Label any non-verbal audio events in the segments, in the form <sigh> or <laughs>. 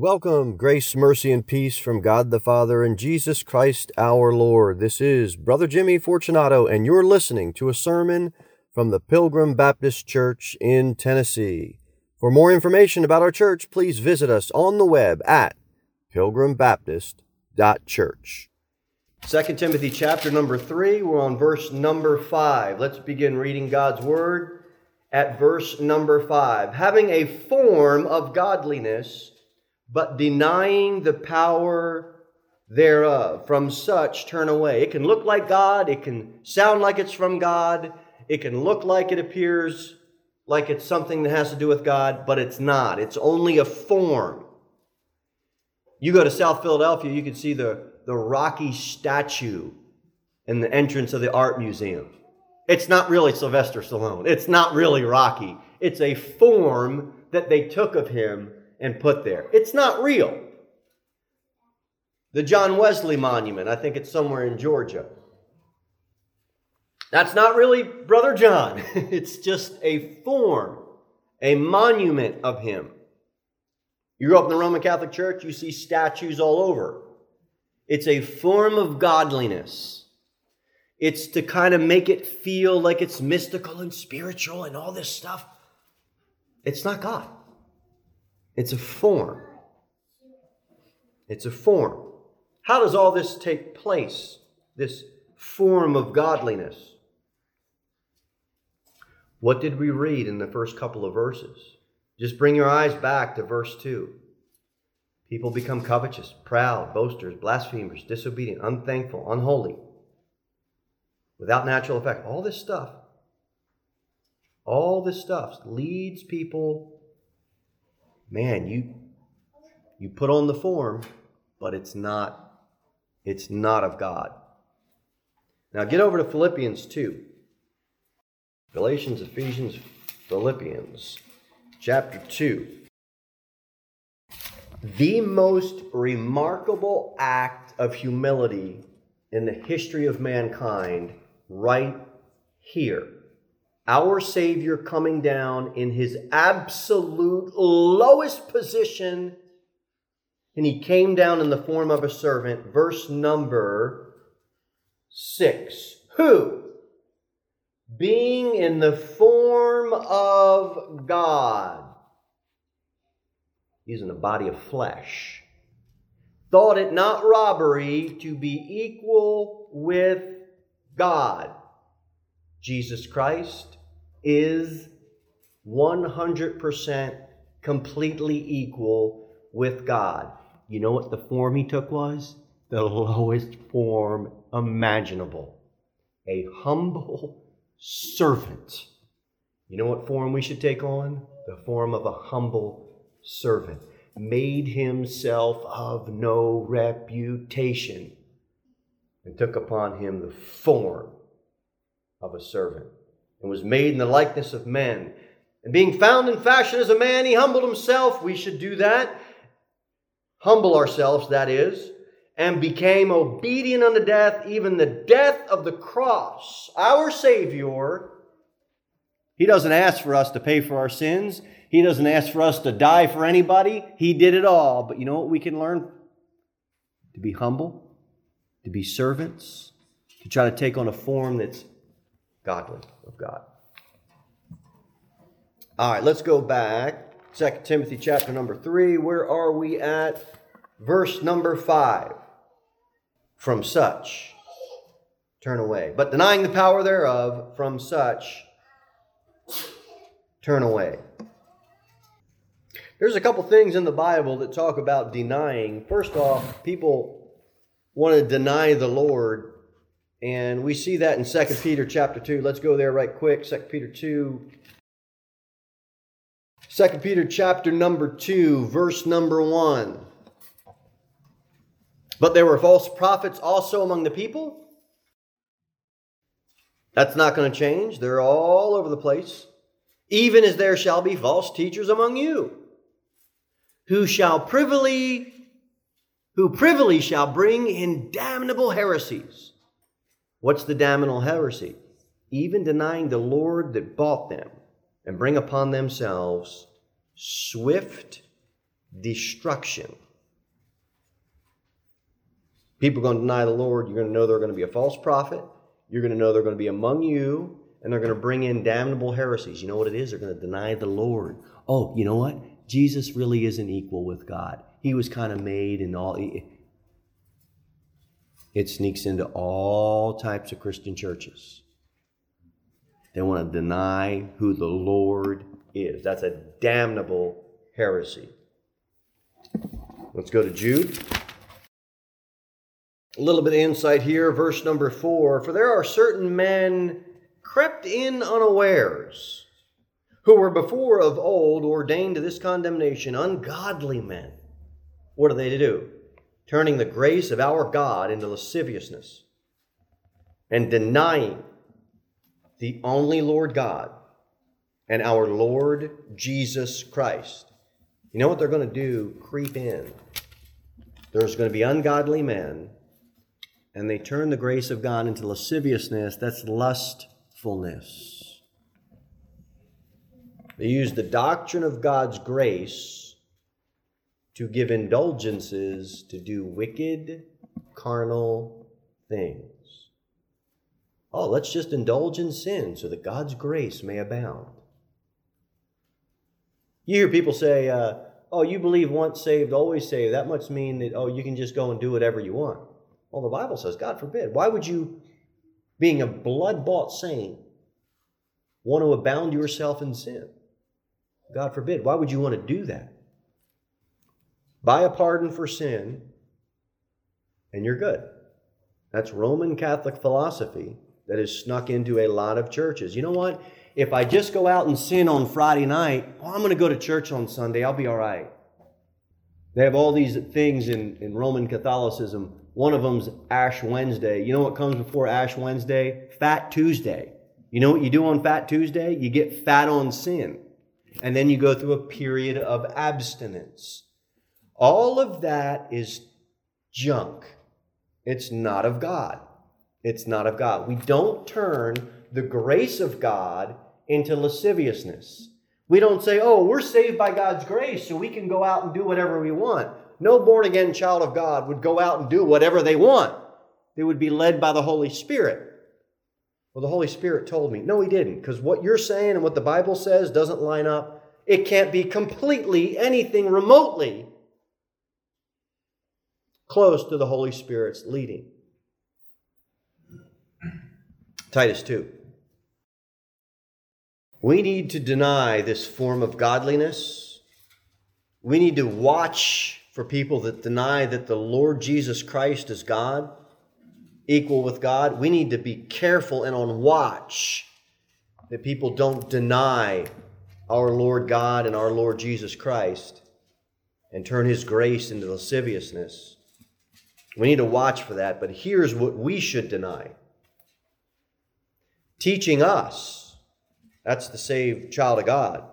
Welcome, grace, mercy, and peace from God the Father and Jesus Christ our Lord. This is Brother Jimmy Fortunato, and you're listening to a sermon from the Pilgrim Baptist Church in Tennessee. For more information about our church, please visit us on the web at pilgrimbaptist.church. 2 Timothy chapter number 3, we're on verse number 5. Let's begin reading God's word at verse number 5. Having a form of godliness, but denying the power thereof. From such turn away. It can look like God, it can sound like it's from God, it can look like it appears like it's something that has to do with God, but it's not. It's only a form. You go to South Philadelphia, you can see the, the Rocky statue in the entrance of the art museum. It's not really Sylvester Stallone. It's not really Rocky. It's a form that they took of him and put there. It's not real. The John Wesley Monument, I think it's somewhere in Georgia. That's not really Brother John. <laughs> it's just a form, a monument of him. You grow up in the Roman Catholic Church, you see statues all over. It's a form of godliness. It's to kind of make it feel like it's mystical and spiritual and all this stuff. It's not God. It's a form. It's a form. How does all this take place? This form of godliness. What did we read in the first couple of verses? Just bring your eyes back to verse 2. People become covetous, proud, boasters, blasphemers, disobedient, unthankful, unholy, without natural effect. All this stuff, all this stuff leads people man, you you put on the form, but it's not it's not of God. Now get over to Philippians 2. Galatians, Ephesians, Philippians, chapter 2. The most remarkable act of humility in the history of mankind, right here our Savior coming down in his absolute lowest position, and he came down in the form of a servant. Verse number six. Who, being in the form of God, using a body of flesh, thought it not robbery to be equal with God. Jesus Christ is 100% completely equal with God. You know what the form he took was? The lowest form imaginable a humble servant. You know what form we should take on? The form of a humble servant. Made himself of no reputation and took upon him the form of a servant and was made in the likeness of men. And being found in fashion as a man, he humbled himself. We should do that. Humble ourselves, that is, and became obedient unto death, even the death of the cross. Our Savior, He doesn't ask for us to pay for our sins. He doesn't ask for us to die for anybody. He did it all. But you know what we can learn? To be humble, to be servants, to try to take on a form that's godly of God. All right, let's go back. 2 Timothy chapter number 3. Where are we at? Verse number 5. From such turn away. But denying the power thereof, from such turn away. There's a couple things in the Bible that talk about denying. First off, people want to deny the Lord and we see that in 2 Peter chapter 2. Let's go there right quick. 2 Peter 2. 2 Peter chapter number 2, verse number 1. But there were false prophets also among the people. That's not going to change. They're all over the place. Even as there shall be false teachers among you, who shall privily, who privily shall bring in damnable heresies What's the damnable heresy? Even denying the Lord that bought them and bring upon themselves swift destruction. People are going to deny the Lord. You're going to know they're going to be a false prophet. You're going to know they're going to be among you, and they're going to bring in damnable heresies. You know what it is? They're going to deny the Lord. Oh, you know what? Jesus really isn't equal with God. He was kind of made and all. It sneaks into all types of Christian churches. They want to deny who the Lord is. That's a damnable heresy. Let's go to Jude. A little bit of insight here, verse number four. For there are certain men crept in unawares, who were before of old ordained to this condemnation, ungodly men. What are they to do? Turning the grace of our God into lasciviousness and denying the only Lord God and our Lord Jesus Christ. You know what they're going to do? Creep in. There's going to be ungodly men and they turn the grace of God into lasciviousness, that's lustfulness. They use the doctrine of God's grace to give indulgences to do wicked, carnal things. Oh, let's just indulge in sin so that God's grace may abound. You hear people say, uh, oh, you believe once saved, always saved. That must mean that, oh, you can just go and do whatever you want. Well, the Bible says, God forbid. Why would you, being a blood bought saint, want to abound yourself in sin? God forbid. Why would you want to do that? Buy a pardon for sin, and you're good. That's Roman Catholic philosophy that has snuck into a lot of churches. You know what? If I just go out and sin on Friday night, I'm going to go to church on Sunday, I'll be all right. They have all these things in, in Roman Catholicism one of them's Ash Wednesday. You know what comes before Ash Wednesday? Fat Tuesday. You know what you do on Fat Tuesday? You get fat on sin. And then you go through a period of abstinence. All of that is junk. It's not of God. It's not of God. We don't turn the grace of God into lasciviousness. We don't say, oh, we're saved by God's grace, so we can go out and do whatever we want no born again child of God would go out and do whatever they want. They would be led by the Holy Spirit. Well, the Holy Spirit told me, no, he didn't, because what you're saying and what the Bible says doesn't line up. It can't be completely anything remotely close to the Holy Spirit's leading. Titus 2. We need to deny this form of godliness. We need to watch for people that deny that the Lord Jesus Christ is God, equal with God. We need to be careful and on watch that people don't deny our Lord God and our Lord Jesus Christ and turn his grace into lasciviousness. We need to watch for that, but here's what we should deny teaching us, that's the saved child of God,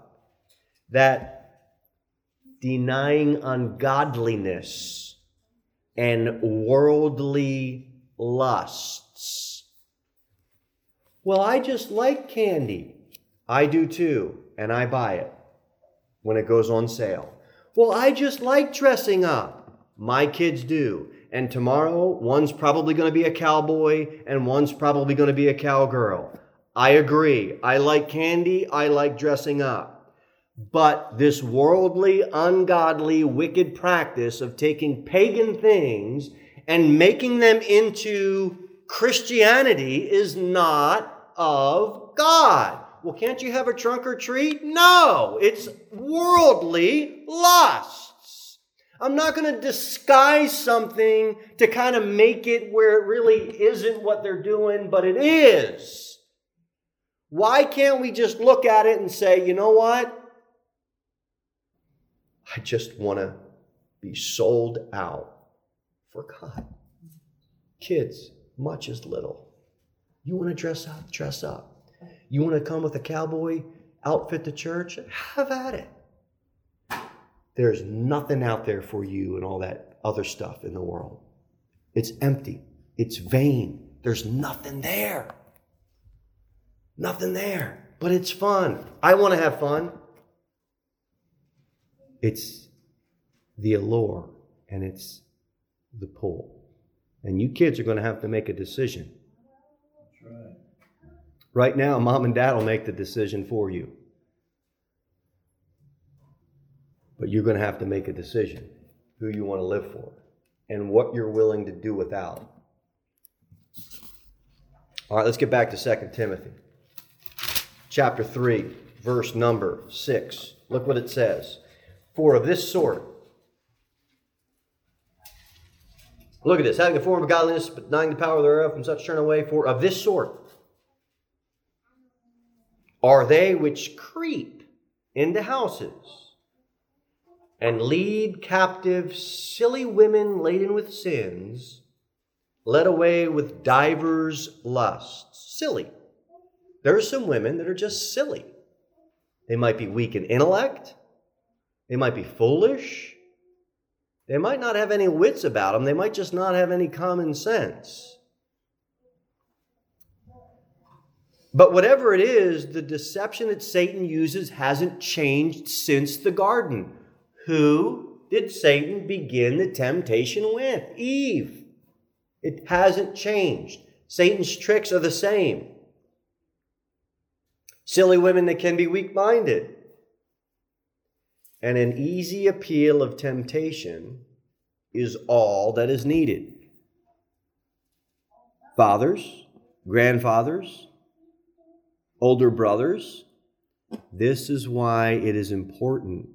that denying ungodliness and worldly lusts. Well, I just like candy. I do too, and I buy it when it goes on sale. Well, I just like dressing up. My kids do. And tomorrow, one's probably going to be a cowboy and one's probably going to be a cowgirl. I agree. I like candy. I like dressing up. But this worldly, ungodly, wicked practice of taking pagan things and making them into Christianity is not of God. Well, can't you have a trunk or treat? No, it's worldly lusts. I'm not going to disguise something to kind of make it where it really isn't what they're doing, but it is. Why can't we just look at it and say, you know what? I just want to be sold out for God. Kids, much as little. You want to dress up? Dress up. You want to come with a cowboy outfit to church? Have at it. There's nothing out there for you and all that other stuff in the world. It's empty. It's vain. There's nothing there. Nothing there. But it's fun. I want to have fun. It's the allure and it's the pull. And you kids are going to have to make a decision. That's right. Right now, mom and dad will make the decision for you. But you're going to have to make a decision who you want to live for and what you're willing to do without. All right, let's get back to 2 Timothy. Chapter 3, verse number 6. Look what it says. For of this sort, look at this, having a form of godliness, but denying the power thereof, from such turn away. For of this sort are they which creep into houses and lead captive silly women laden with sins, led away with divers lusts. Silly. There are some women that are just silly. They might be weak in intellect, they might be foolish, they might not have any wits about them, they might just not have any common sense. But whatever it is, the deception that Satan uses hasn't changed since the garden. Who did Satan begin the temptation with? Eve. It hasn't changed. Satan's tricks are the same. Silly women that can be weak minded. And an easy appeal of temptation is all that is needed. Fathers, grandfathers, older brothers, this is why it is important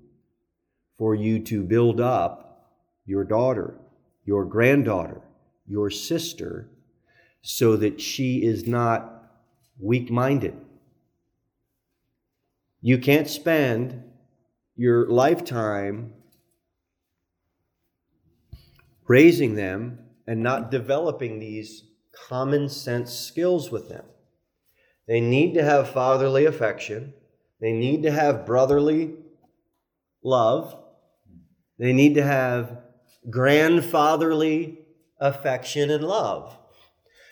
for you to build up your daughter, your granddaughter, your sister, so that she is not weak minded. You can't spend your lifetime raising them and not developing these common sense skills with them. They need to have fatherly affection. They need to have brotherly love. They need to have grandfatherly affection and love.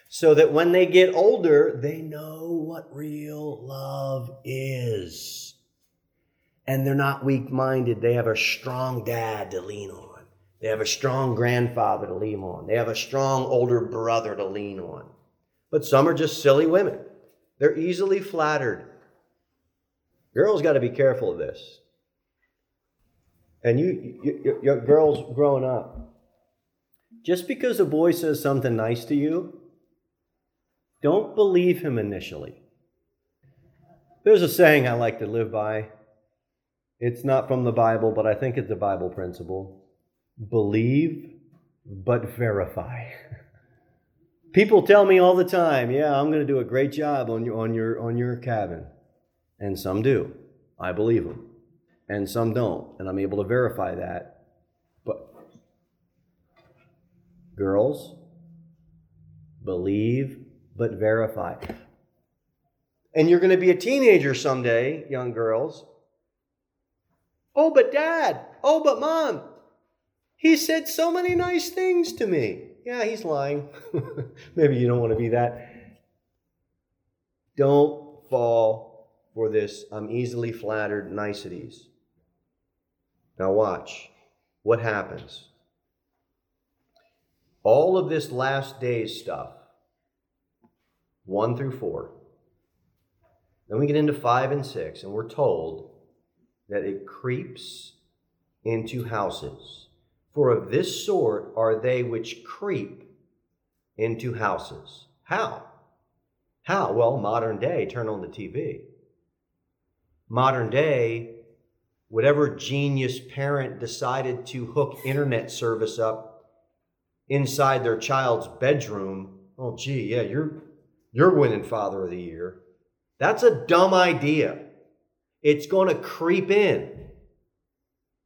So that when they get older, they know what real love is. And they're not weak minded. They have a strong dad to lean on. They have a strong grandfather to lean on. They have a strong older brother to lean on. But some are just silly women. They're easily flattered. Girls got to be careful of this. And you, you, you, girls growing up, just because a boy says something nice to you, don't believe him initially. There's a saying I like to live by. It's not from the Bible, but I think it's a Bible principle. Believe, but verify. <laughs> People tell me all the time, "Yeah, I'm going to do a great job on your on your on your cabin," and some do. I believe them, and some don't, and I'm able to verify that. But girls, believe but verify. And you're going to be a teenager someday, young girls. Oh, but dad. Oh, but mom. He said so many nice things to me. Yeah, he's lying. <laughs> Maybe you don't want to be that. Don't fall for this I'm easily flattered niceties. Now, watch what happens. All of this last days stuff, 1 through 4. Then we get into 5 and 6, and we're told that it creeps into houses. For of this sort are they which creep into houses. How? How? Well, modern day, turn on the TV. Modern day, whatever genius parent decided to hook internet service up inside their child's bedroom, oh, gee, yeah, you're, you're winning Father of the Year. That's a dumb idea. It's going to creep in.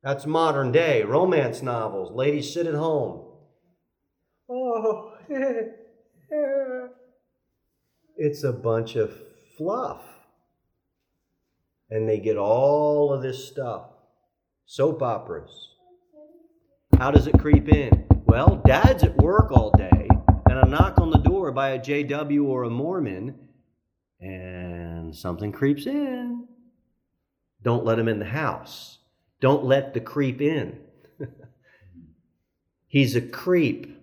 That's modern day. Romance novels. Ladies sit at home. Oh, <laughs> it's a bunch of fluff. And they get all of this stuff. Soap operas. How does it creep in? Well, dad's at work all day, and a knock on the door by a JW or a Mormon, and something creeps in. Don't let him in the house. Don't let the creep in. <laughs> He's a creep.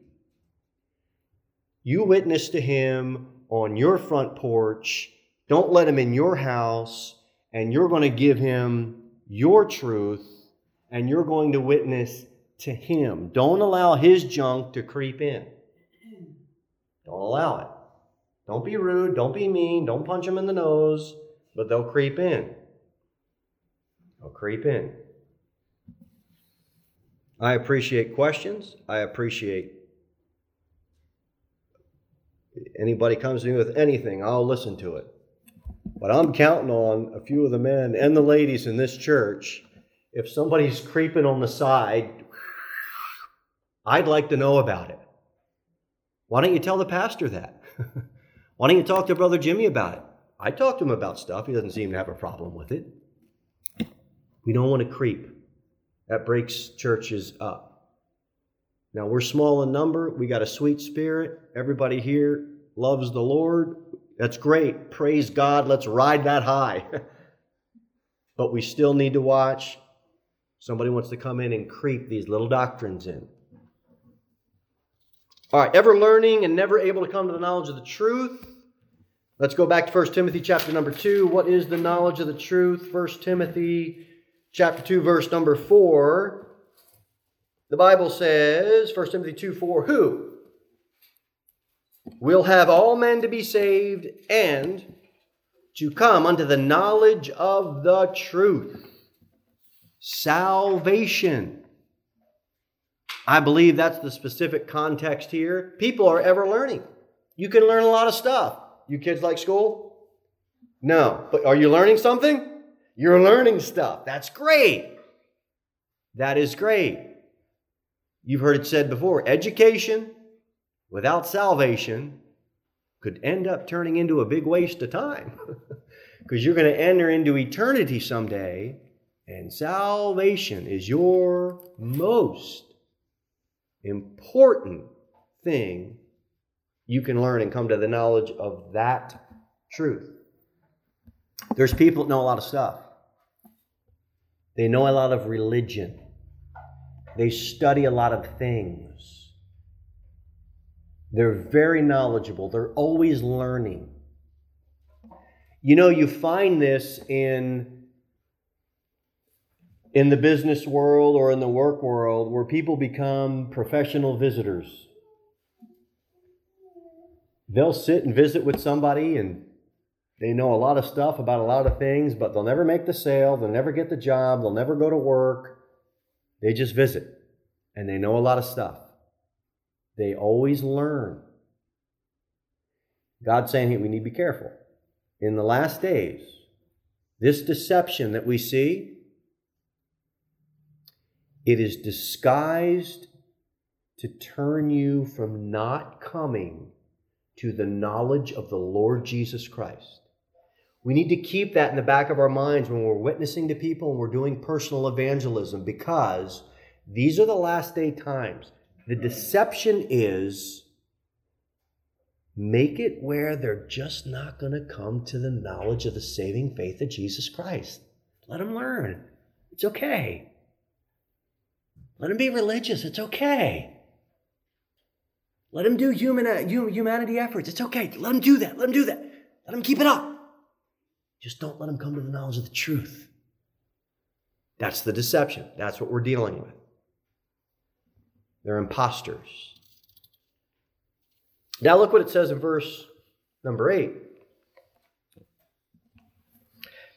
You witness to him on your front porch. Don't let him in your house, and you're going to give him your truth, and you're going to witness to him. Don't allow his junk to creep in. Don't allow it. Don't be rude. Don't be mean. Don't punch him in the nose, but they'll creep in. They'll creep in. I appreciate questions. I appreciate anybody comes to me with anything, I'll listen to it. But I'm counting on a few of the men and the ladies in this church. If somebody's creeping on the side, I'd like to know about it. Why don't you tell the pastor that? <laughs> Why don't you talk to Brother Jimmy about it? I talked to him about stuff. He doesn't seem to have a problem with it. We don't want to creep. That breaks churches up. Now, we're small in number. We got a sweet spirit. Everybody here loves the Lord. That's great. Praise God. Let's ride that high. <laughs> but we still need to watch. Somebody wants to come in and creep these little doctrines in. All right, ever learning and never able to come to the knowledge of the truth. Let's go back to 1 Timothy chapter number 2. What is the knowledge of the truth? 1 Timothy chapter 2, verse number 4. The Bible says, 1 Timothy 2 4, who will have all men to be saved and to come unto the knowledge of the truth. Salvation. I believe that's the specific context here. People are ever learning. You can learn a lot of stuff. You kids like school? No. But are you learning something? You're learning stuff. That's great. That is great. You've heard it said before education without salvation could end up turning into a big waste of time <laughs> because you're going to enter into eternity someday, and salvation is your most important thing you can learn and come to the knowledge of that truth. There's people that know a lot of stuff. They know a lot of religion. They study a lot of things. They're very knowledgeable. They're always learning. You know, you find this in in the business world or in the work world where people become professional visitors. They'll sit and visit with somebody and they know a lot of stuff about a lot of things, but they'll never make the sale, they'll never get the job, they'll never go to work. They just visit and they know a lot of stuff. They always learn. God's saying we need to be careful. In the last days, this deception that we see, it is disguised to turn you from not coming to the knowledge of the Lord Jesus Christ. We need to keep that in the back of our minds when we're witnessing to people and we're doing personal evangelism because these are the last day times. The deception is make it where they're just not going to come to the knowledge of the saving faith of Jesus Christ. Let them learn. It's okay. Let them be religious. It's okay. Let them do human, uh, humanity efforts. It's okay. Let them do that. Let them do that. Let them keep it up. Just don't let them come to the knowledge of the truth. That's the deception. That's what we're dealing with. They're imposters. Now look what it says in verse number 8.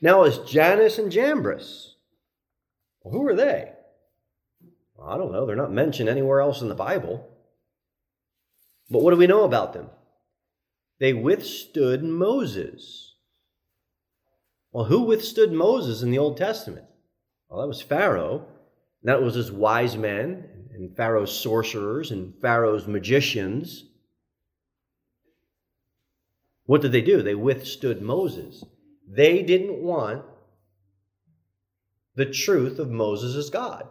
Now is Jannes and Jambres. Well, who are they? Well, I don't know. They're not mentioned anywhere else in the Bible. But what do we know about them? They withstood Moses. Well, who withstood Moses in the Old Testament? Well, that was Pharaoh. That was his wise men and Pharaoh's sorcerers and Pharaoh's magicians. What did they do? They withstood Moses. They didn't want the truth of Moses as God.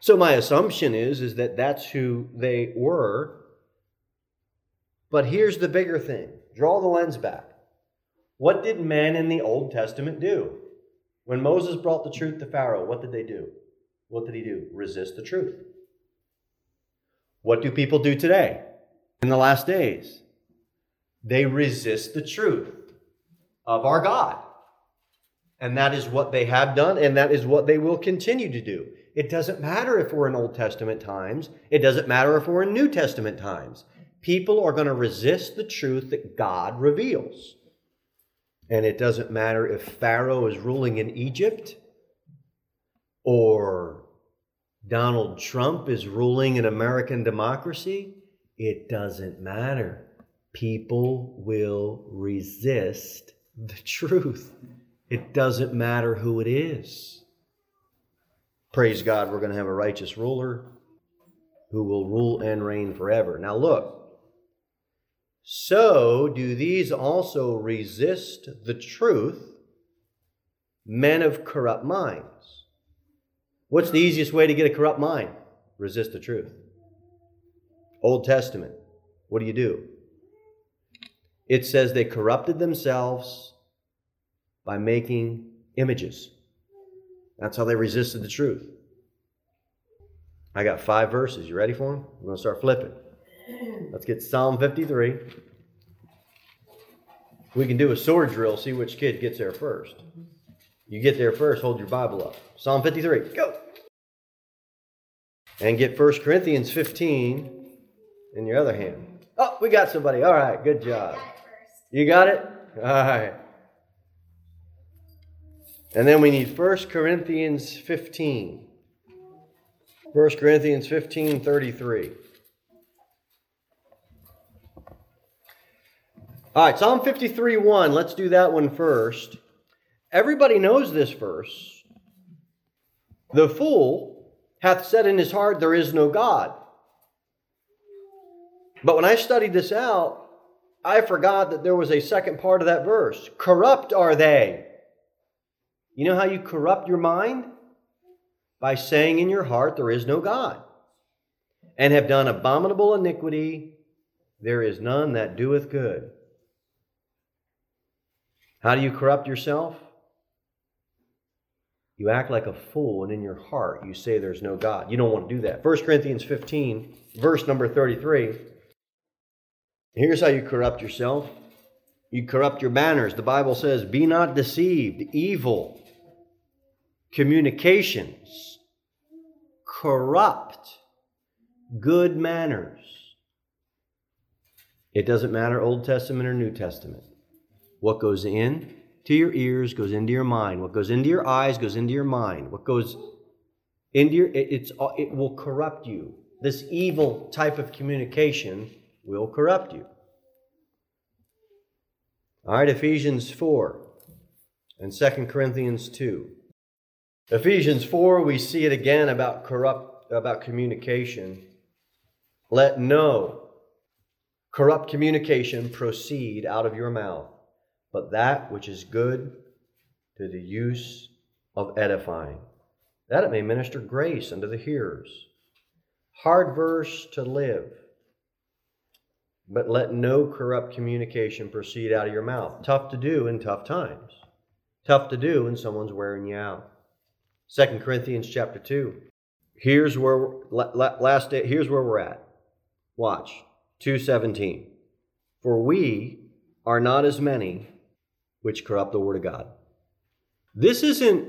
So my assumption is is that that's who they were. But here's the bigger thing. Draw the lens back. What did men in the Old Testament do? When Moses brought the truth to Pharaoh, what did they do? What did he do? Resist the truth. What do people do today in the last days? They resist the truth of our God. And that is what they have done, and that is what they will continue to do. It doesn't matter if we're in Old Testament times, it doesn't matter if we're in New Testament times. People are going to resist the truth that God reveals. And it doesn't matter if Pharaoh is ruling in Egypt or Donald Trump is ruling in American democracy. It doesn't matter. People will resist the truth. It doesn't matter who it is. Praise God, we're going to have a righteous ruler who will rule and reign forever. Now, look. So do these also resist the truth, men of corrupt minds. What's the easiest way to get a corrupt mind? Resist the truth. Old Testament. What do you do? It says they corrupted themselves by making images. That's how they resisted the truth. I got five verses. You ready for them? We're going to start flipping. Let's get Psalm 53. We can do a sword drill, see which kid gets there first. You get there first, hold your Bible up. Psalm 53, go. And get 1 Corinthians 15 in your other hand. Oh, we got somebody. All right, good job. You got it? All right. And then we need 1 Corinthians 15. 1 Corinthians 15 33. All right, Psalm 53 1. Let's do that one first. Everybody knows this verse. The fool hath said in his heart, There is no God. But when I studied this out, I forgot that there was a second part of that verse. Corrupt are they. You know how you corrupt your mind? By saying in your heart, There is no God, and have done abominable iniquity. There is none that doeth good. How do you corrupt yourself? You act like a fool, and in your heart you say there's no God. You don't want to do that. 1 Corinthians 15, verse number 33. Here's how you corrupt yourself you corrupt your manners. The Bible says, Be not deceived, evil communications corrupt good manners. It doesn't matter Old Testament or New Testament. What goes in to your ears goes into your mind. What goes into your eyes goes into your mind. What goes into your it, it's it will corrupt you. This evil type of communication will corrupt you. All right, Ephesians 4 and 2 Corinthians 2. Ephesians 4, we see it again about corrupt about communication. Let no corrupt communication proceed out of your mouth but that which is good to the use of edifying, that it may minister grace unto the hearers. Hard verse to live. But let no corrupt communication proceed out of your mouth. Tough to do in tough times. Tough to do when someone's wearing you out. 2 Corinthians chapter 2. Here's where last day, here's where we're at. Watch. 217. For we are not as many which corrupt the Word of God. This isn't,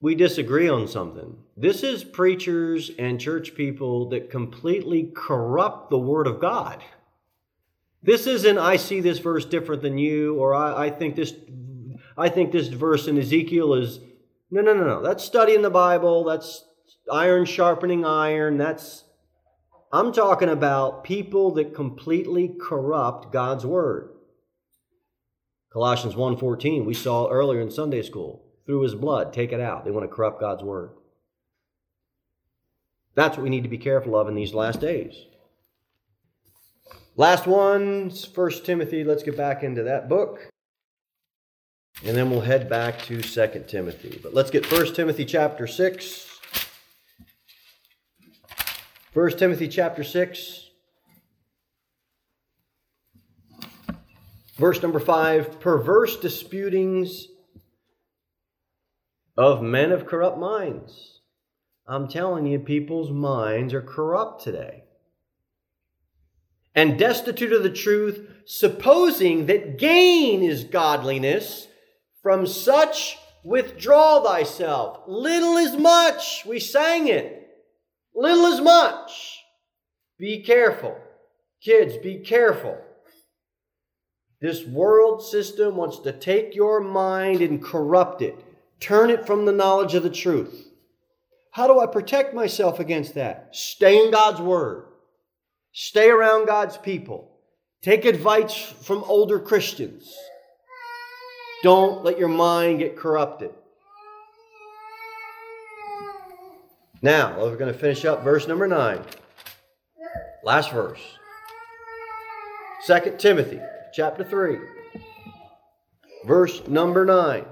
we disagree on something. This is preachers and church people that completely corrupt the Word of God. This isn't, I see this verse different than you, or I, I think this. I think this verse in Ezekiel is no, no, no, no. That's studying the Bible. That's iron sharpening iron. That's I'm talking about people that completely corrupt God's word. Colossians 1:14, we saw earlier in Sunday school. Through his blood, take it out. They want to corrupt God's word. That's what we need to be careful of in these last days. Last one, 1 Timothy. Let's get back into that book. And then we'll head back to 2 Timothy. But let's get 1 Timothy chapter 6. 1 Timothy chapter 6. Verse number five perverse disputings of men of corrupt minds, I'm telling you, people's minds are corrupt today. And destitute of the truth, supposing that gain is godliness, from such withdraw thyself. Little is much. We sang it. Little is much. Be careful. Kids, be careful. This world system wants to take your mind and corrupt it, turn it from the knowledge of the truth. How do I protect myself against that? Stay in God's Word, stay around God's people, take advice from older Christians. Don't let your mind get corrupted. Now, we're going to finish up verse number 9. Last verse. 2 Timothy chapter 3, verse number 9.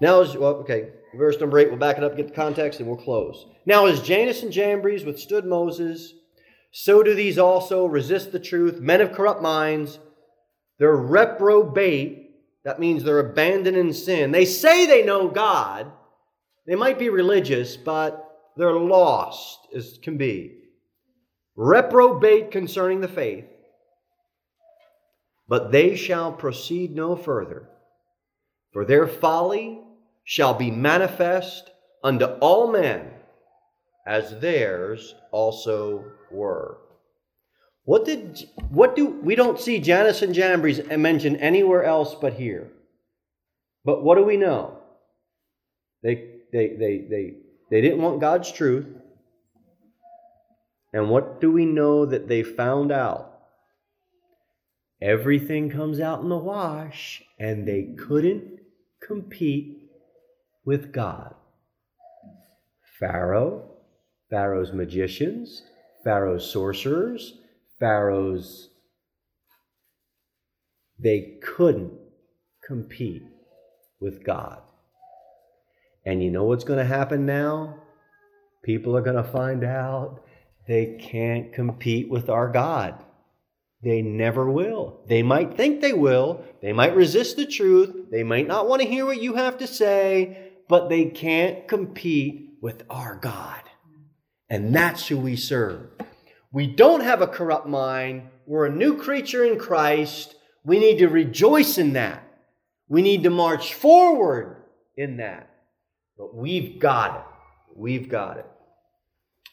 Now is, well, okay, verse number 8, we'll back it up, get the context, and we'll close. Now, as Jannes and Jambres withstood Moses, so do these also resist the truth, men of corrupt minds. They're reprobate, that means they're abandoned in sin. They say they know God, they might be religious, but they're lost as can be reprobate concerning the faith, but they shall proceed no further. For their folly shall be manifest unto all men, as theirs also were. What did what do we don't see Jannes and Jambres mentioned anywhere else but here? But what do we know? They they they they they didn't want God's truth. And what do we know that they found out? Everything comes out in the wash, and they couldn't compete with God. Pharaoh, Pharaoh's magicians, Pharaoh's sorcerers, Pharaoh's. They couldn't compete with God. And you know what's going to happen now? People are going to find out they can't compete with our God. They never will. They might think they will. They might resist the truth. They might not want to hear what you have to say, but they can't compete with our God. And that's who we serve. We don't have a corrupt mind. We're a new creature in Christ. We need to rejoice in that. We need to march forward in that. But we've got it. We've got it.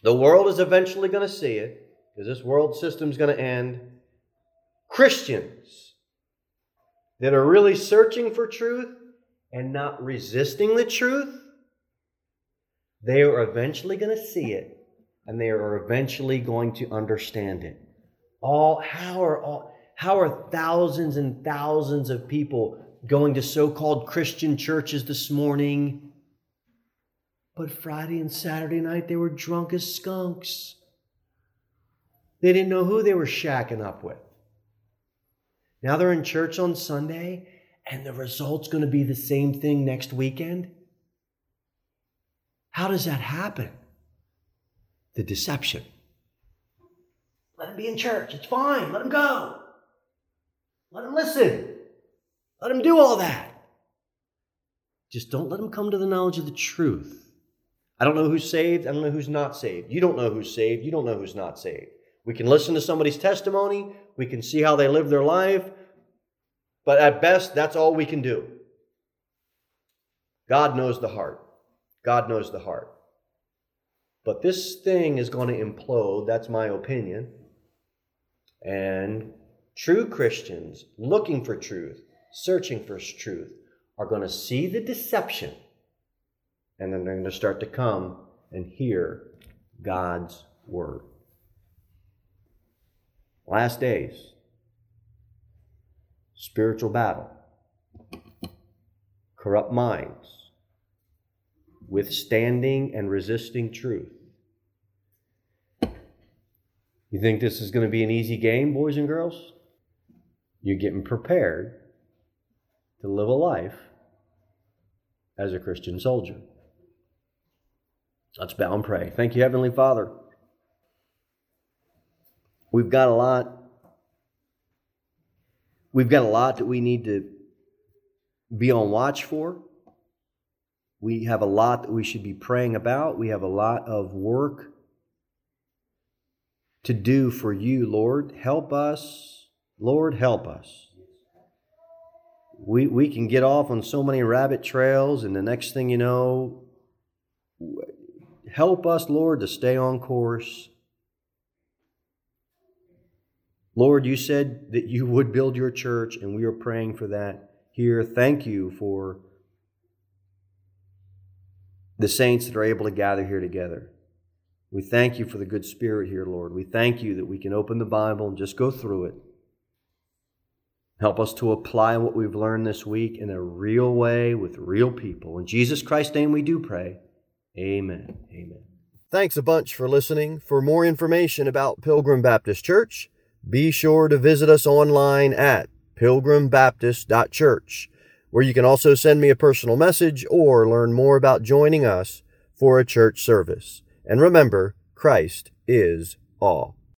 The world is eventually going to see it because this world system is going to end. Christians that are really searching for truth and not resisting the truth, they are eventually going to see it and they are eventually going to understand it. All how are all how are thousands and thousands of people going to so-called Christian churches this morning but Friday and Saturday night, they were drunk as skunks. They didn't know who they were shacking up with. Now they're in church on Sunday, and the result's going to be the same thing next weekend. How does that happen? The deception. Let them be in church. It's fine. Let them go. Let them listen. Let them do all that. Just don't let them come to the knowledge of the truth. I don't know who's saved. I don't know who's not saved. You don't know who's saved. You don't know who's not saved. We can listen to somebody's testimony. We can see how they live their life. But at best, that's all we can do. God knows the heart. God knows the heart. But this thing is going to implode. That's my opinion. And true Christians looking for truth, searching for truth, are going to see the deception and then they're going to start to come and hear God's word. Last days, spiritual battle, corrupt minds, withstanding and resisting truth. You think this is going to be an easy game, boys and girls? You're getting prepared to live a life as a Christian soldier. Let's bow and pray. Thank you, Heavenly Father. We've got a lot. We've got a lot that we need to be on watch for. We have a lot that we should be praying about. We have a lot of work to do for you, Lord. Help us. Lord, help us. We, we can get off on so many rabbit trails, and the next thing you know, help us, Lord, to stay on course. Lord, you said that you would build your church, and we are praying for that here. Thank you for the saints that are able to gather here together. We thank you for the good spirit here, Lord. We thank you that we can open the Bible and just go through it. Help us to apply what we've learned this week in a real way with real people. In Jesus Christ's name we do pray. Amen. Amen. Thanks a bunch for listening. For more information about Pilgrim Baptist Church, be sure to visit us online at pilgrimbaptist.church, where you can also send me a personal message or learn more about joining us for a church service. And remember, Christ is all.